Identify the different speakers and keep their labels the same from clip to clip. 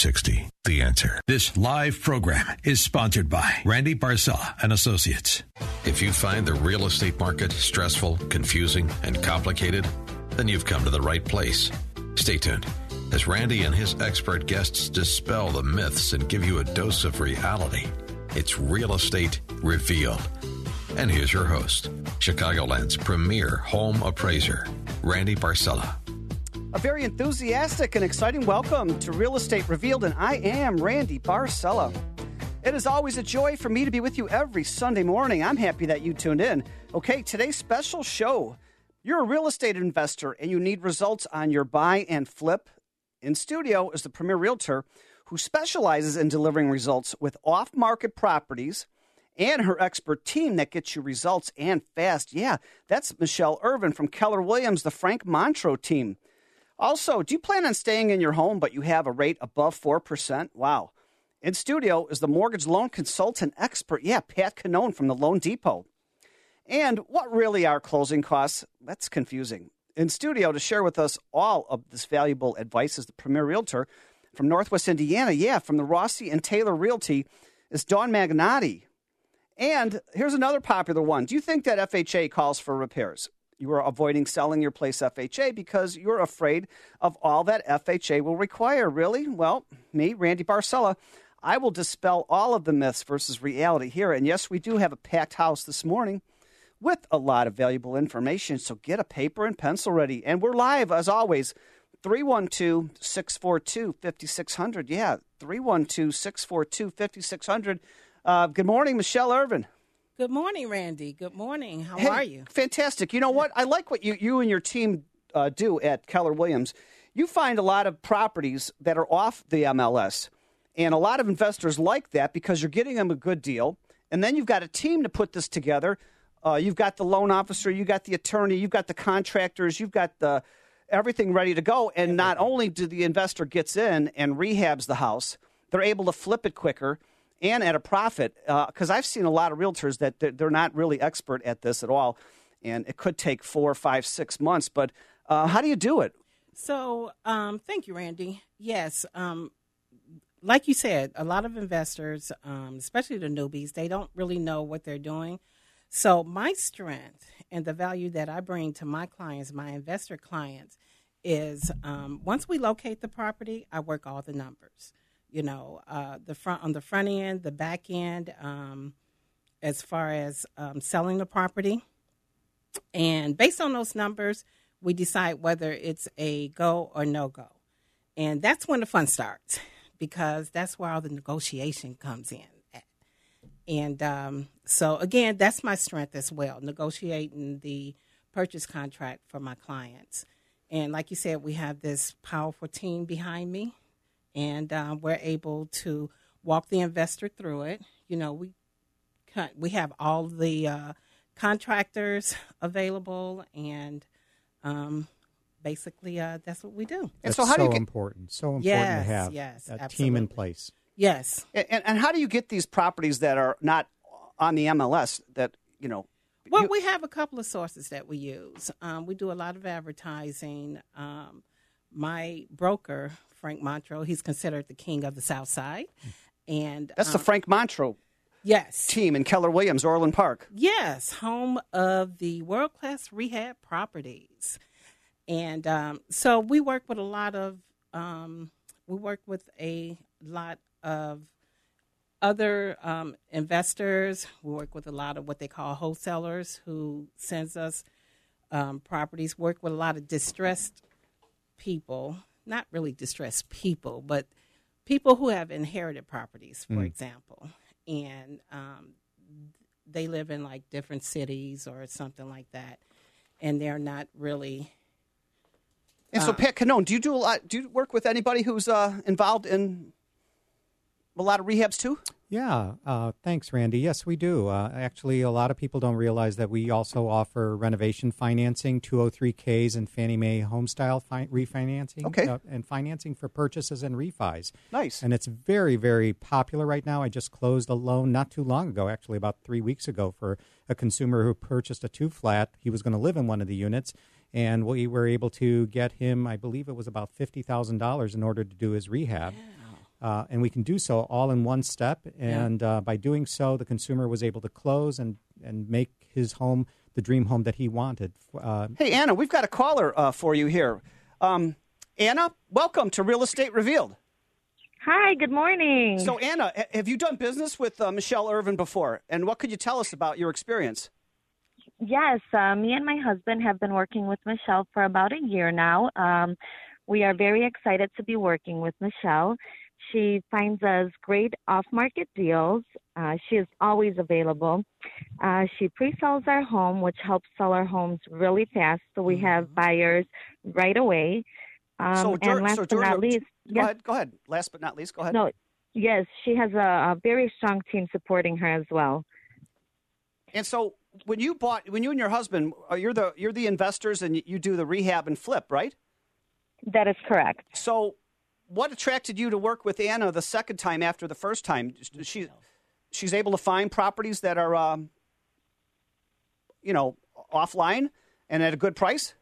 Speaker 1: 560. The answer. This live program is sponsored by Randy Barcella and Associates. If you find the real estate market stressful, confusing, and complicated, then you've come to the right place. Stay tuned as Randy and his expert guests dispel the myths and give you a dose of reality. It's Real Estate Revealed. And here's your host, Chicagoland's premier home appraiser, Randy Barcella.
Speaker 2: A very enthusiastic and exciting welcome to Real Estate Revealed, and I am Randy Barcella. It is always a joy for me to be with you every Sunday morning. I'm happy that you tuned in. Okay, today's special show. You're a real estate investor and you need results on your buy and flip. In studio is the premier realtor who specializes in delivering results with off market properties and her expert team that gets you results and fast. Yeah, that's Michelle Irvin from Keller Williams, the Frank Montrose team. Also, do you plan on staying in your home but you have a rate above 4%? Wow. In studio is the mortgage loan consultant expert. Yeah, Pat Cannone from the Loan Depot. And what really are closing costs? That's confusing. In studio to share with us all of this valuable advice is the premier realtor from Northwest Indiana. Yeah, from the Rossi and Taylor Realty is Dawn Magnotti. And here's another popular one. Do you think that FHA calls for repairs? You are avoiding selling your place FHA because you're afraid of all that FHA will require. Really? Well, me, Randy Barcella, I will dispel all of the myths versus reality here. And yes, we do have a packed house this morning with a lot of valuable information. So get a paper and pencil ready. And we're live, as always, 312 642 5600. Yeah, 312 642 5600. Uh, good morning, Michelle Irvin.
Speaker 3: Good morning, Randy. Good morning. How
Speaker 2: Hey,
Speaker 3: are you?
Speaker 2: Fantastic. You know what? I like what you, you and your team uh, do at Keller Williams. You find a lot of properties that are off the MLS, and a lot of investors like that because you're getting them a good deal. And then you've got a team to put this together. Uh, you've got the loan officer, you've got the attorney, you've got the contractors, you've got the everything ready to go. And not only do the investor gets in and rehabs the house, they're able to flip it quicker and at a profit. Because I've seen a lot of realtors that they're, they're not really expert at this at all, and it could take four, five, six months. But uh, how do you do it?
Speaker 3: So, um, thank you, Randy. Yes, um, like you said, a lot of investors, um, especially the newbies, they don't really know what they're doing. So, my strength and the value that I bring to my clients, my investor clients, is um, once we locate the property, I work all the numbers. You know, uh, the front on the front end, the back end, um, as far as um, selling the property, and based on those numbers, we decide whether it's a go or no go. And that's when the fun starts because that's where all the negotiation comes in. And um, so, again, that's my strength as well, negotiating the purchase contract for my clients. And like you said, we have this powerful team behind me, and uh, we're able to walk the investor through it. You know, we we have all the uh, contractors available, and um, basically, uh, that's what we do.
Speaker 2: And
Speaker 4: That's
Speaker 2: so how do you get-
Speaker 4: important. So important
Speaker 3: Yes,
Speaker 4: to have
Speaker 3: yes,
Speaker 4: a team in place.
Speaker 3: Yes.
Speaker 2: And, and how do you get these properties that are not on the MLS that, you know,
Speaker 3: Well,
Speaker 2: you-
Speaker 3: we have a couple of sources that we use. Um, we do a lot of advertising. Um, my broker, Frank Montrose, he's considered the king of the South Side. And
Speaker 2: that's the
Speaker 3: um,
Speaker 2: Frank Montrose
Speaker 3: yes,
Speaker 2: team in Keller Williams, Orland Park.
Speaker 3: yes, home of the world class rehab properties. And um, so we work with a lot of um, we work with a lot of other um, investors. We work with a lot of what they call wholesalers who sends us um, properties. Work with a lot of distressed people, not really distressed people, but people who have inherited properties, for example, and um, they live in like different cities or something like that, and they're not really.
Speaker 2: And
Speaker 3: Uh,
Speaker 2: so, Pat Cannone, do you do a lot? Do you work with anybody who's uh, involved in a lot of rehabs too?
Speaker 4: Yeah, uh, thanks, Randy. Yes, we do. Uh, actually, a lot of people don't realize that we also offer renovation financing, 203Ks, and Fannie Mae homestyle fi- refinancing.
Speaker 2: Okay.
Speaker 4: uh, and financing for purchases and refis.
Speaker 2: Nice.
Speaker 4: And it's very, very popular right now. I just closed a loan not too long ago, actually about three weeks ago, for a consumer who purchased a two flat. He was going to live in one of the units, and we were able to get him, I believe it was about $50,000 in order to do his rehab. Uh, and we can do so all in one step. And uh, by doing so, the consumer was able to close and, and make his home the dream home that he wanted. Uh,
Speaker 2: hey, Anna, we've got a caller uh, for you here. Um, Anna, welcome to Real Estate Revealed.
Speaker 5: Hi, good morning.
Speaker 2: So, Anna, have you done business with uh, Michelle Irvin before? And what could you tell us about your experience?
Speaker 5: Yes, uh, me and my husband have been working with Michelle for about a year now. Um, we are very excited to be working with Michelle. She finds us great off market deals. Uh, she is always available. Uh, she pre sells our home, which helps sell our homes really fast. So we have mm-hmm. buyers right away. Um, so, and last so but not least,
Speaker 2: go yes, ahead. Go ahead. Last but not least, go ahead.
Speaker 5: No, yes, she has a, a very strong team supporting her as well.
Speaker 2: And so, when you bought, when you and your husband, uh, you're the you're the investors, and you do the rehab and flip, right?
Speaker 5: That is correct.
Speaker 2: So, what attracted you to work with Anna the second time after the first time? She, she's able to find properties that are, um, you know, offline and at a good price.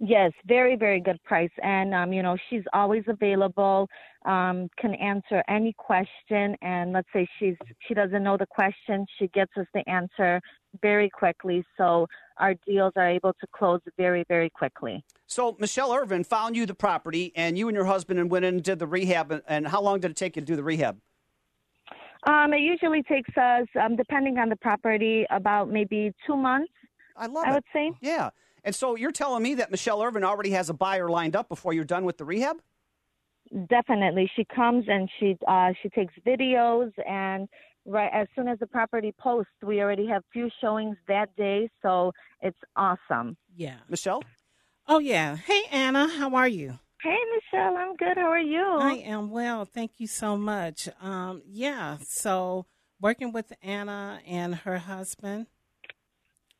Speaker 5: Yes, very, very good price. And, um, you know, she's always available, um, can answer any question. And let's say she's, she doesn't know the question, she gets us the answer very quickly. So our deals are able to close very, very quickly.
Speaker 2: So Michelle Irvin found you the property and you and your husband and went in and did the rehab. And how long did it take you to do the rehab?
Speaker 5: Um, it usually takes us, um, depending on the property, about maybe two months.
Speaker 2: I love
Speaker 5: I
Speaker 2: it.
Speaker 5: would say.
Speaker 2: Yeah. And so you're telling me that Michelle Irvin already has a buyer lined up before you're done with the rehab?
Speaker 5: Definitely. She comes and she uh, she takes videos and right as soon as the property posts, we already have few showings that day, so it's awesome.
Speaker 3: Yeah.
Speaker 2: Michelle?
Speaker 3: Oh yeah. Hey Anna, how are you?
Speaker 5: Hey Michelle, I'm good. How are you?
Speaker 3: I am well. Thank you so much. Um, yeah, so working with Anna and her husband,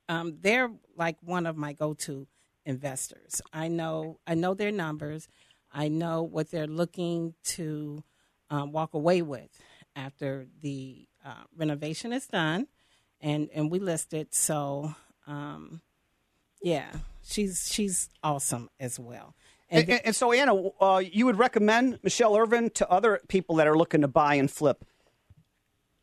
Speaker 3: um, they're like one of my go-to investors. I know I know their numbers. I know what they're looking to um, walk away with after the uh, renovation is done, and and we list it. So um, yeah, she's she's awesome as well.
Speaker 2: And, and, and so Anna, uh, you would recommend Michelle Irvin to other people that are looking to buy and flip.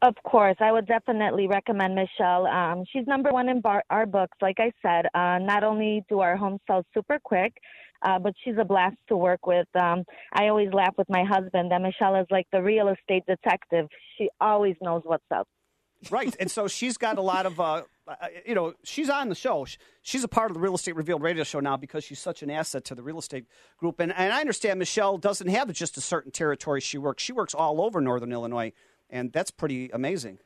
Speaker 5: Of course, I would definitely recommend Michelle. Um, she's number one in bar- our books. Like I said, uh, not only do our homes sell super quick, uh, but she's a blast to work with. Um, I always laugh with my husband that Michelle is like the real estate detective. She always knows what's up.
Speaker 2: Right, and so she's got a lot of, uh, uh you know, she's on the show. She's a part of the Real Estate Revealed radio show now because she's such an asset to the real estate group. And, and I understand Michelle doesn't have just a certain territory she works. She works all over Northern Illinois and that's pretty amazing.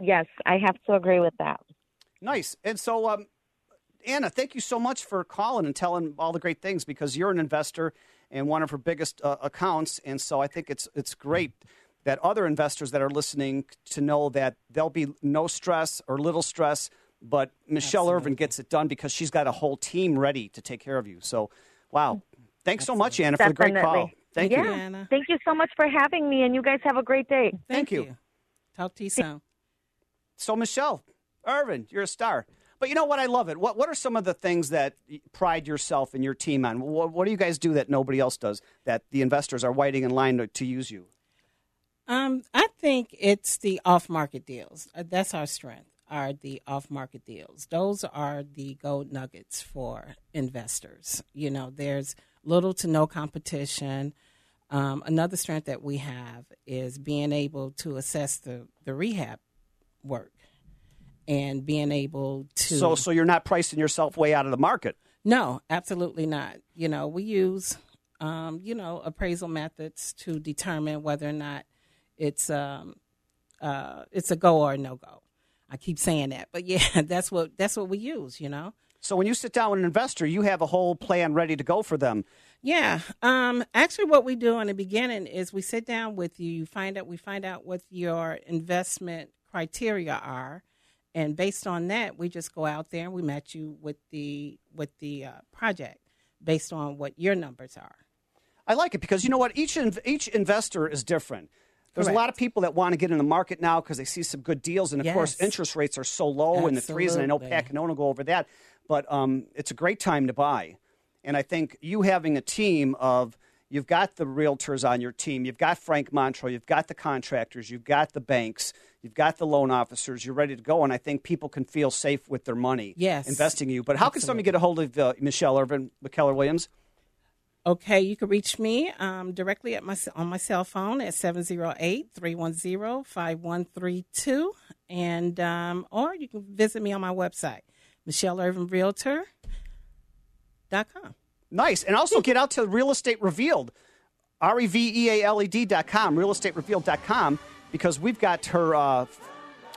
Speaker 5: Yes, I have to agree with that.
Speaker 2: Nice. And so, um, Anna, thank you so much for calling and telling all the great things because you're an investor in one of her biggest uh, accounts, and so I think it's it's great that other investors that are listening to know that there'll be no stress or little stress, but Michelle Absolutely. Irvin gets it done because she's got a whole team ready to take care of you. So, wow. Thanks Absolutely. so much, Anna, for the great call. Thank
Speaker 5: yeah.
Speaker 2: you.
Speaker 5: Anna. Thank you so much for having me, and you guys have a great day.
Speaker 3: Thank, Thank you. you. Talk to you soon.
Speaker 2: So, Michelle, Irvin, you're a star. But you know what? I love it. What What are some of the things that pride yourself and your team on? What, what do you guys do that nobody else does? That the investors are waiting in line to, to use you.
Speaker 3: Um, I think it's the off market deals. Uh, that's our strength. Are the off market deals? Those are the gold nuggets for investors. You know, there's little to no competition. Um, another strength that we have is being able to assess the, the rehab work and being able to.
Speaker 2: So, so you're not pricing yourself way out of the market.
Speaker 3: No, absolutely not. You know, we use, um, you know, appraisal methods to determine whether or not it's um, uh, it's a go or a no go. I keep saying that, but yeah, that's what that's what we use. You know.
Speaker 2: So when you sit down with an investor, you have a whole plan ready to go for them.
Speaker 3: Yeah. Um, actually, what we do in the beginning is we sit down with you. You find out we find out what your investment criteria are, and based on that, we just go out there and we match you with the with the uh, project based on what your numbers are.
Speaker 2: I like it because you know what each each investor is different. There's Correct. a lot of people that want to get in the market now because they see some good deals, and of yes. course, interest rates are so low Absolutely. in the threes. And I know Pat Cannone will go over that, but um, it's a great time to buy. And I think you having a team of You've got the realtors on your team. You've got Frank Montrose. You've got the contractors. You've got the banks. You've got the loan officers. You're ready to go. And I think people can feel safe with their money
Speaker 3: Yes.
Speaker 2: investing in you. But how can somebody get a hold of uh, Michelle Irvin, McKellar Williams?
Speaker 3: Okay, you can reach me um, directly at my on my cell phone at 708-310-5132 and um, or you can visit me on my website michelleirvinrealtor.com.
Speaker 2: Nice. And also get out to Real Estate Revealed, R E V E A L E D dot com, realestaterevealed.com, because we've got her uh,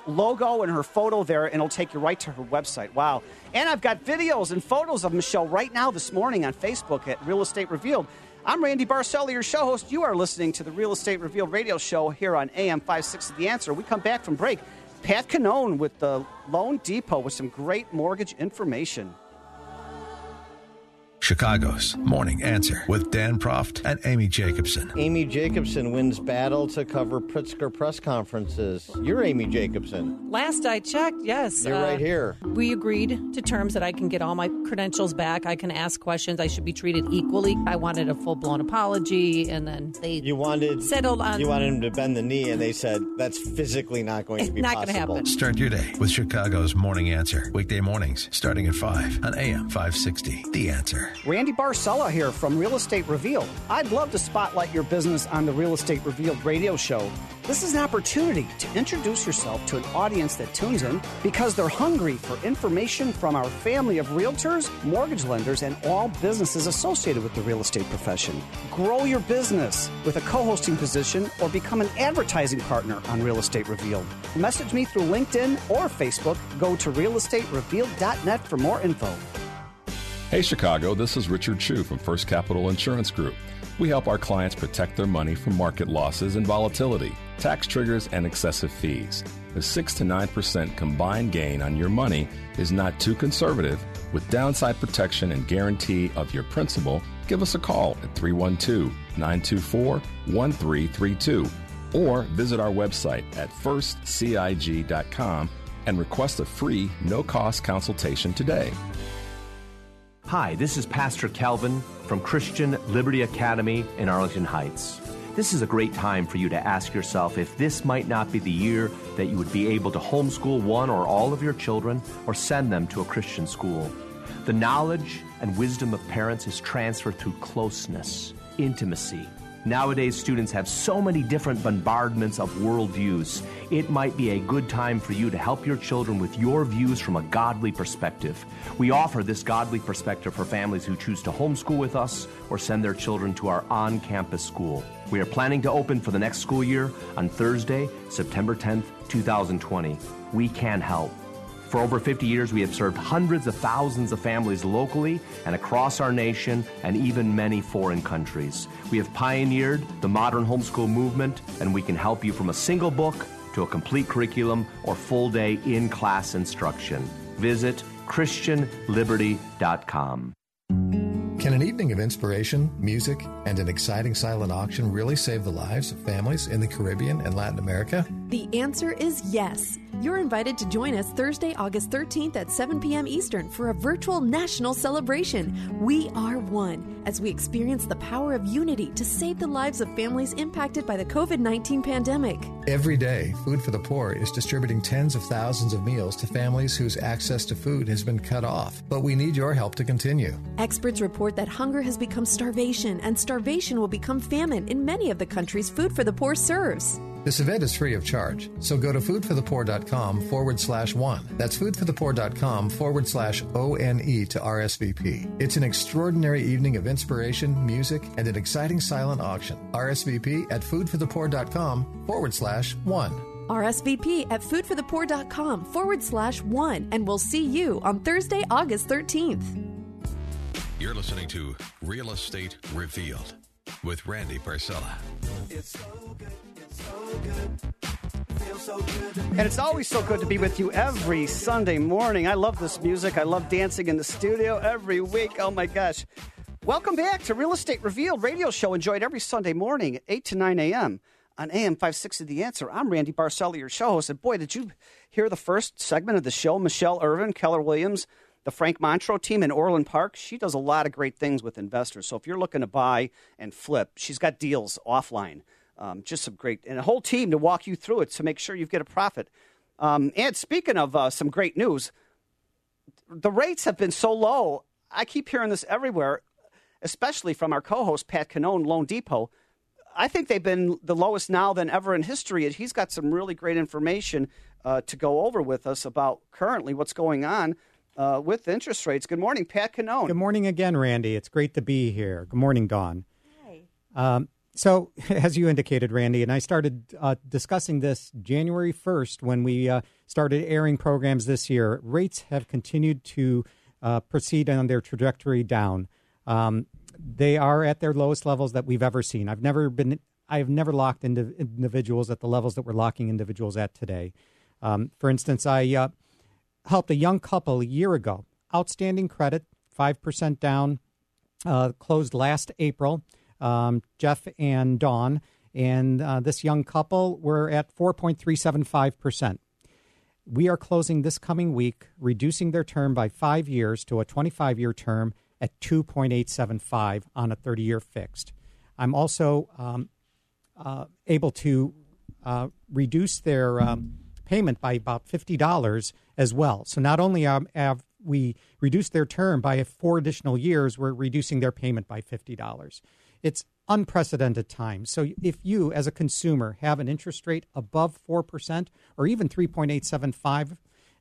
Speaker 2: logo and her photo there, and it'll take you right to her website. Wow. And I've got videos and photos of Michelle right now this morning on Facebook at Real Estate Revealed. I'm Randy Barcella, your show host. You are listening to the Real Estate Revealed radio show here on AM 560 The Answer. We come back from break. Pat Cannone with the Loan Depot with some great mortgage information.
Speaker 1: Chicago's Morning Answer with Dan Proft and Amy Jacobson.
Speaker 6: Amy Jacobson wins battle to cover Pritzker press conferences. You're Amy Jacobson.
Speaker 7: Last I checked, yes.
Speaker 6: You're
Speaker 7: uh,
Speaker 6: right here.
Speaker 7: We agreed to terms that I can get all my credentials back. I can ask questions. I should be treated equally. I wanted a full blown apology, and then they
Speaker 6: You wanted
Speaker 7: settled on
Speaker 6: You wanted him to bend the knee, and they said that's physically not going to be
Speaker 7: Not gonna
Speaker 6: possible.
Speaker 7: happen.
Speaker 1: Start your day with Chicago's Morning Answer. Weekday mornings starting at 5 on AM 560. The Answer.
Speaker 2: Randy Barcella here from Real Estate Revealed. I'd love to spotlight your business on the Real Estate Revealed radio show. This is an opportunity to introduce yourself to an audience that tunes in because they're hungry for information from our family of realtors, mortgage lenders, and all businesses associated with the real estate profession. Grow your business with a co hosting position or become an advertising partner on Real Estate Revealed. Message me through LinkedIn or Facebook. Go to realestaterevealed.net for more info.
Speaker 8: Hey Chicago, this is Richard Chu from First Capital Insurance Group. We help our clients protect their money from market losses and volatility, tax triggers, and excessive fees. A 6 to 9% combined gain on your money is not too conservative. With downside protection and guarantee of your principal, give us a call at 312 924 1332 or visit our website at firstcig.com and request a free, no cost consultation today.
Speaker 9: Hi, this is Pastor Calvin from Christian Liberty Academy in Arlington Heights. This is a great time for you to ask yourself if this might not be the year that you would be able to homeschool one or all of your children or send them to a Christian school. The knowledge and wisdom of parents is transferred through closeness, intimacy. Nowadays, students have so many different bombardments of worldviews. It might be a good time for you to help your children with your views from a godly perspective. We offer this godly perspective for families who choose to homeschool with us or send their children to our on campus school. We are planning to open for the next school year on Thursday, September 10th, 2020. We can help. For over 50 years, we have served hundreds of thousands of families locally and across our nation and even many foreign countries. We have pioneered the modern homeschool movement, and we can help you from a single book to a complete curriculum or full day in class instruction. Visit ChristianLiberty.com.
Speaker 10: Can an evening of inspiration, music, and an exciting silent auction really save the lives of families in the Caribbean and Latin America?
Speaker 11: The answer is yes. You're invited to join us Thursday, August 13th at 7 p.m. Eastern for a virtual national celebration. We are one as we experience the power of unity to save the lives of families impacted by the COVID 19 pandemic.
Speaker 10: Every day, Food for the Poor is distributing tens of thousands of meals to families whose access to food has been cut off. But we need your help to continue.
Speaker 11: Experts report that hunger has become starvation, and starvation will become famine in many of the countries Food for the Poor serves.
Speaker 10: This event is free of charge, so go to foodforthepoor.com forward slash one. That's foodforthepoor.com forward slash O N E to RSVP. It's an extraordinary evening of inspiration, music, and an exciting silent auction. RSVP at foodforthepoor.com forward slash one.
Speaker 11: RSVP at foodforthepoor.com forward slash one, and we'll see you on Thursday, August 13th.
Speaker 1: You're listening to Real Estate Revealed with Randy Barcella.
Speaker 2: And it's always so good to be with you every Sunday morning. I love this music. I love dancing in the studio every week. Oh my gosh. Welcome back to Real Estate Revealed radio show. Enjoyed every Sunday morning at 8 to 9 a.m. on AM 560 The Answer. I'm Randy Barcella, your show host. And boy, did you hear the first segment of the show? Michelle Irvin, Keller Williams, the Frank Montrose team in Orland Park, she does a lot of great things with investors. So if you're looking to buy and flip, she's got deals offline. Um, just some great, and a whole team to walk you through it to make sure you get a profit. Um, and speaking of uh, some great news, the rates have been so low. I keep hearing this everywhere, especially from our co host, Pat Cannone, Loan Depot. I think they've been the lowest now than ever in history. And he's got some really great information uh, to go over with us about currently what's going on uh, with interest rates. Good morning, Pat Cannone.
Speaker 4: Good morning again, Randy. It's great to be here. Good morning, Dawn. Hi. Um, so, as you indicated, Randy, and I started uh, discussing this January 1st when we uh, started airing programs this year. Rates have continued to uh, proceed on their trajectory down. Um, they are at their lowest levels that we've ever seen. I've never been, I have never locked into individuals at the levels that we're locking individuals at today. Um, for instance, I uh, helped a young couple a year ago, outstanding credit, five percent down, uh, closed last April um, Jeff and Dawn. And uh, this young couple were at 4.375%. We are closing this coming week, reducing their term by five years to a 25 year term at 2.875 on a 30 year fixed. I'm also um, uh, able to uh, reduce their um, payment by about $50 as well. So not only have we reduced their term by four additional years, we're reducing their payment by $50. It's unprecedented times. So if you, as a consumer, have an interest rate above 4% or even 3.875,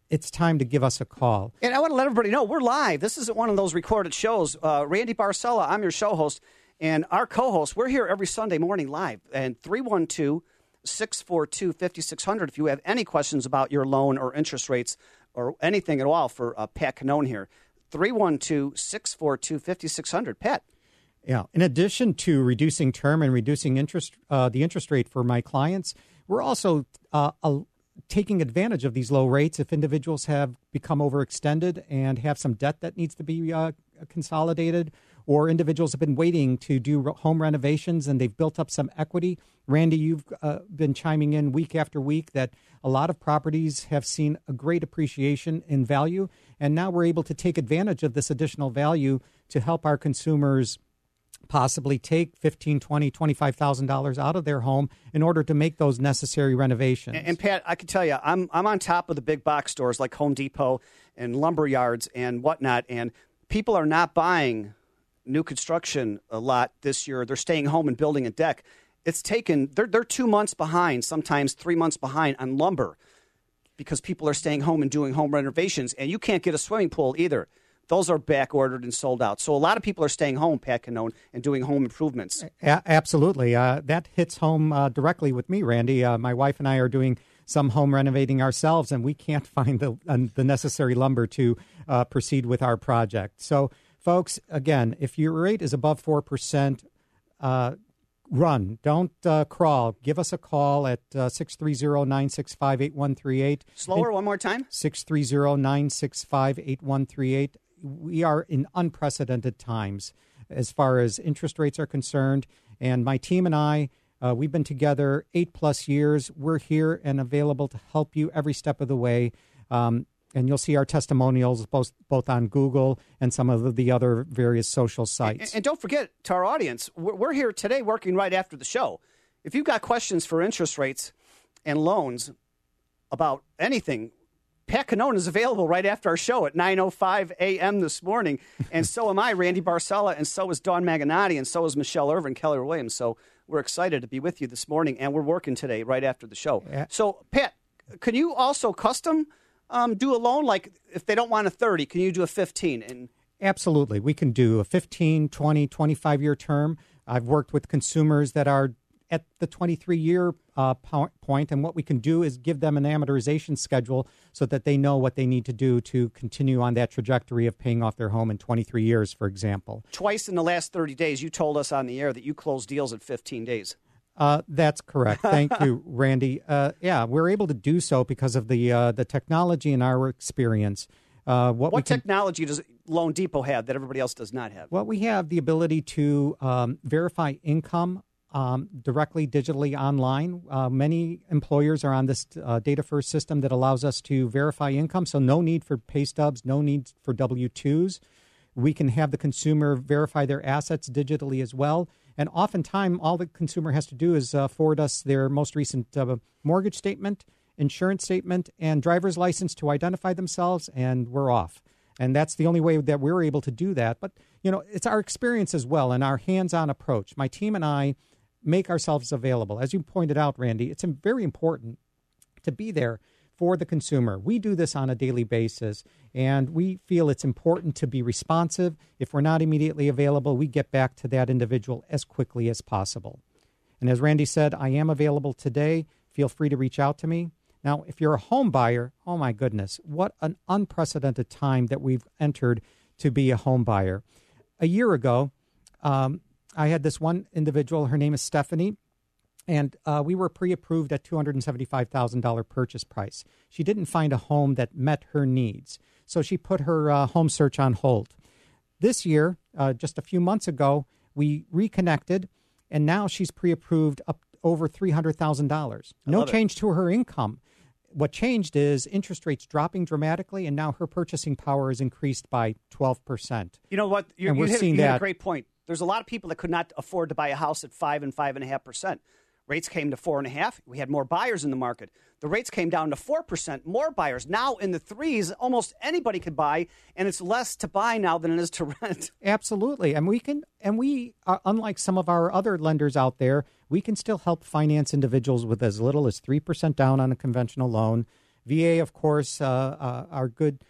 Speaker 4: it's time to give us a call.
Speaker 2: And I want to let everybody know we're live. This isn't one of those recorded shows. Uh, Randy Barcella, I'm your show host, and our co host, we're here every Sunday morning live. And 312 642 5600 if you have any questions about your loan or interest rates or anything at all for uh, Pat Cannone here. 312 642 5600. Pat.
Speaker 4: Yeah. In addition to reducing term and reducing interest, uh, the interest rate for my clients, we're also uh, taking advantage of these low rates if individuals have become overextended and have some debt that needs to be uh, consolidated, or individuals have been waiting to do home renovations and they've built up some equity. Randy, you've uh, been chiming in week after week that a lot of properties have seen a great appreciation in value, and now we're able to take advantage of this additional value to help our consumers possibly take fifteen, twenty, twenty-five thousand dollars out of their home in order to make those necessary renovations.
Speaker 2: And, and, Pat, I can tell you, I'm I'm on top of the big box stores like Home Depot and lumber yards and whatnot, and people are not buying new construction a lot this year. They're staying home and building a deck. It's taken they're they're two months behind, sometimes three months behind on lumber because people are staying home and doing home renovations, and you can't get a swimming pool either those are back ordered and sold out. So a lot of people are staying home, Pat Cannone, and doing home improvements.
Speaker 4: A- absolutely. Uh, that hits home uh, directly with me, Randy. Uh, my wife and I are doing some home renovating ourselves, and we can't find the, uh, the necessary lumber to uh, proceed with our project. So, folks, again, if your rate is above 4%, uh, run. Don't uh, crawl. Give us a call at uh, 630 965 8138.
Speaker 2: Slower, one more time.
Speaker 4: 630 965 8138 we are in unprecedented times as far as interest rates are concerned. And my team and I, uh, we've been together eight plus years. We're here and available to help you every step of the way. Um, and you'll see our testimonials both both on Google and some of the other various social sites.
Speaker 2: And, and don't forget to our audience, we're, we're here today working right after the show. If you've got questions for interest rates and loans about anything, Pat Cannone is available right after our show at 9.05 a.m. this morning. And so am I, Randy Barcella, and so is Dawn Maganotti, and so is Michelle Irvin, Keller Williams. So we're excited to be with you this morning, and we're working today right after the show. Yeah. So, Pat, can you also custom um, do a loan? Like if they don't want a 30, can you do a 15? And
Speaker 4: Absolutely. We can do a 15, 20, 25 year term. I've worked with consumers that are at the 23 year uh, point, and what we can do is give them an amortization schedule so that they know what they need to do to continue on that trajectory of paying off their home in 23 years, for example.
Speaker 2: Twice in the last 30 days, you told us on the air that you closed deals in 15 days.
Speaker 4: Uh, that's correct. Thank you, Randy. Uh, yeah, we're able to do so because of the uh, the technology and our experience.
Speaker 2: Uh, what, what can, technology does Loan Depot have that everybody else does not have?
Speaker 4: Well, we have the ability to um, verify income um, directly digitally online. Uh, many employers are on this uh, data first system that allows us to verify income, so no need for pay stubs, no need for W 2s. We can have the consumer verify their assets digitally as well. And oftentimes, all the consumer has to do is uh, forward us their most recent uh, mortgage statement, insurance statement, and driver's license to identify themselves, and we're off. And that's the only way that we're able to do that. But, you know, it's our experience as well and our hands on approach. My team and I make ourselves available. As you pointed out, Randy, it's very important to be there for the consumer. We do this on a daily basis, and we feel it's important to be responsive. If we're not immediately available, we get back to that individual as quickly as possible. And as Randy said, I am available today. Feel free to reach out to me. Now, if you're a home buyer, oh my goodness, what an unprecedented time that we've entered to be a home buyer. A year ago, um, I had this one individual, her name is Stephanie, and uh, we were pre approved at $275,000 purchase price. She didn't find a home that met her needs, so she put her uh, home search on hold. This year, uh, just a few months ago, we reconnected, and now she's pre approved up over $300,000. No change to her income. What changed is interest rates dropping dramatically, and now her purchasing power is increased by 12%.
Speaker 2: You know what? You're,
Speaker 4: and we're
Speaker 2: you hit,
Speaker 4: seeing
Speaker 2: you
Speaker 4: that.
Speaker 2: a great point. There's a lot of people that could not afford to buy a house at five and five and a half percent. Rates came to four and a half. We had more buyers in the market. The rates came down to four percent. More buyers now in the threes. Almost anybody could buy, and it's less to buy now than it is to rent.
Speaker 4: Absolutely, and we can, and we, are, unlike some of our other lenders out there, we can still help finance individuals with as little as three percent down on a conventional loan. VA, of course, uh, uh, are good uh, uh,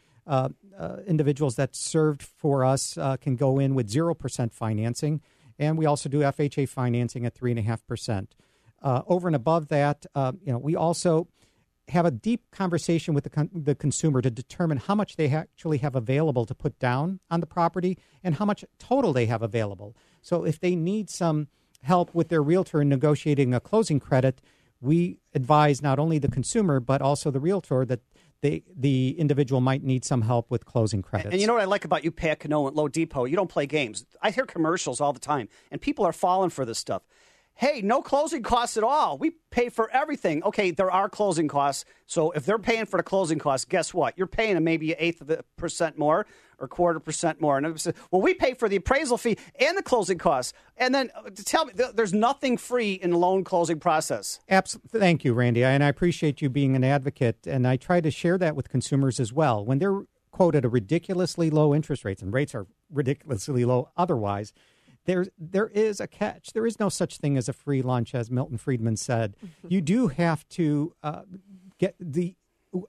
Speaker 4: individuals that served for us uh, can go in with zero percent financing, and we also do FHA financing at three and a half percent. Uh, over and above that, uh, you know, we also have a deep conversation with the, con- the consumer to determine how much they ha- actually have available to put down on the property and how much total they have available. So if they need some help with their realtor in negotiating a closing credit, we advise not only the consumer but also the realtor that they, the individual might need some help with closing credits.
Speaker 2: And you know what I like about you, Pat Cano at Loan Depot? You don't play games. I hear commercials all the time, and people are falling for this stuff. Hey, no closing costs at all. We pay for everything. Okay, there are closing costs. So if they're paying for the closing costs, guess what? You're paying maybe an eighth of a percent more or quarter percent more. And well, we pay for the appraisal fee and the closing costs. And then uh, tell me, there's nothing free in the loan closing process.
Speaker 4: Absolutely. Thank you, Randy. And I appreciate you being an advocate. And I try to share that with consumers as well. When they're quoted a ridiculously low interest rates, and rates are ridiculously low otherwise, there there is a catch. There is no such thing as a free lunch, as Milton Friedman said. you do have to uh, get the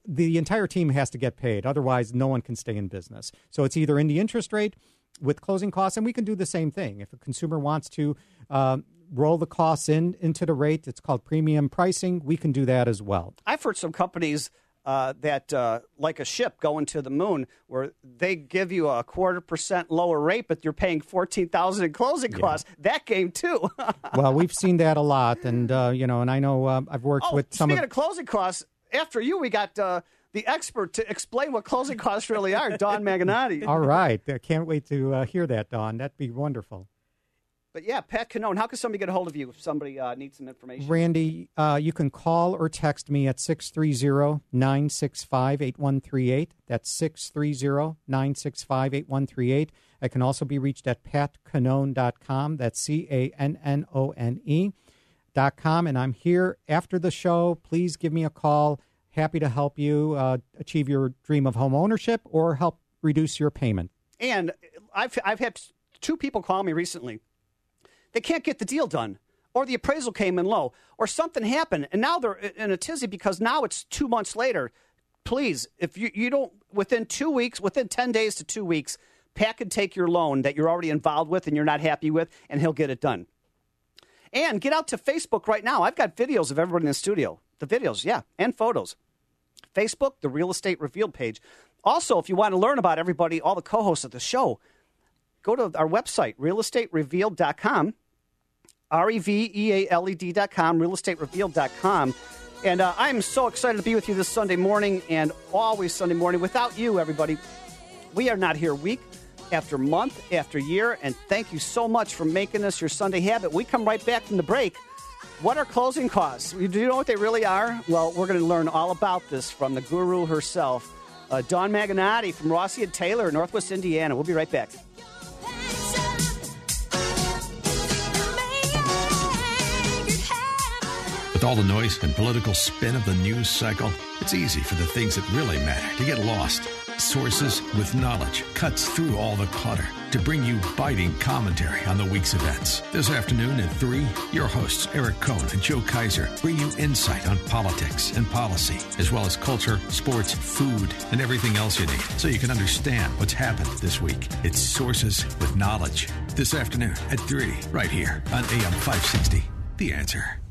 Speaker 4: the entire team has to get paid. Otherwise, no one can stay in business. So it's either in the interest rate with closing costs, and we can do the same thing. If a consumer wants to um, roll the costs in into the rate, it's called premium pricing. We can do that as well.
Speaker 2: I've heard some companies uh, that, uh, like a ship going to the moon, where they give you a quarter percent lower rate, but you're paying fourteen thousand in closing costs. That game too.
Speaker 4: well, we've seen that a lot, and uh, you know, and I know uh, I've worked
Speaker 2: oh,
Speaker 4: with some.
Speaker 2: Speaking
Speaker 4: of,
Speaker 2: of closing costs, after you, we got uh, the expert to explain what closing costs really are, Dawn Maganotti.
Speaker 4: All right, I can't wait to uh, hear that, Dawn. That'd be wonderful.
Speaker 2: But yeah, Pat Cannone, how can somebody get a hold of you if somebody uh, needs some information?
Speaker 4: Randy, uh, you can call or text me at 630 965 8138. That's 630 965 8138. I can also be reached at patcannone.com. That's C A N N O N E. Dot com, and I'm here after the show. Please give me a call. Happy to help you uh, achieve your dream of home ownership or help reduce your payment.
Speaker 2: And I've I've had two people call me recently they can't get the deal done, or the appraisal came in low, or something happened, and now they're in a tizzy because now it's two months later. Please, if you, you don't, within two weeks, within 10 days to two weeks, Pat can take your loan that you're already involved with and you're not happy with, and he'll get it done. And get out to Facebook right now. I've got videos of everybody in the studio. The videos, yeah, and photos. Facebook, the Real Estate Revealed page. Also, if you want to learn about everybody, all the co hosts of the show, go to our website, realestaterevealed.com. R E V E A L E D.com, realestaterevealed.com. And uh, I'm so excited to be with you this Sunday morning and always Sunday morning. Without you, everybody, we are not here week after month after year. And thank you so much for making this your Sunday habit. We come right back from the break. What are closing costs? Do you know what they really are? Well, we're going to learn all about this from the guru herself, uh, Dawn Maganotti from Rossi and Taylor, Northwest Indiana. We'll be right back.
Speaker 1: With all the noise and political spin of the news cycle, it's easy for the things that really matter to get lost. Sources with knowledge cuts through all the clutter to bring you biting commentary on the week's events. This afternoon at 3, your hosts Eric Kohn and Joe Kaiser bring you insight on politics and policy, as well as culture, sports, food, and everything else you need so you can understand what's happened this week. It's Sources with Knowledge. This afternoon at 3, right here on AM 560. The answer.